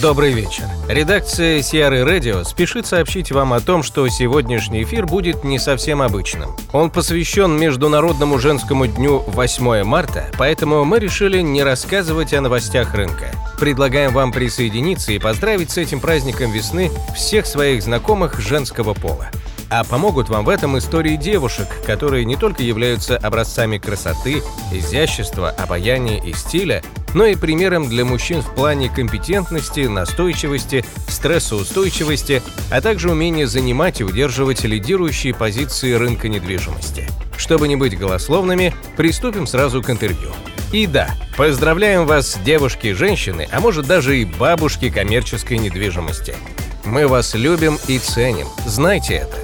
Добрый вечер. Редакция Сиары Радио спешит сообщить вам о том, что сегодняшний эфир будет не совсем обычным. Он посвящен Международному женскому дню 8 марта, поэтому мы решили не рассказывать о новостях рынка. Предлагаем вам присоединиться и поздравить с этим праздником весны всех своих знакомых женского пола. А помогут вам в этом истории девушек, которые не только являются образцами красоты, изящества, обаяния и стиля, но и примером для мужчин в плане компетентности, настойчивости, стрессоустойчивости, а также умения занимать и удерживать лидирующие позиции рынка недвижимости. Чтобы не быть голословными, приступим сразу к интервью. И да, поздравляем вас, девушки и женщины, а может даже и бабушки коммерческой недвижимости. Мы вас любим и ценим, знайте это.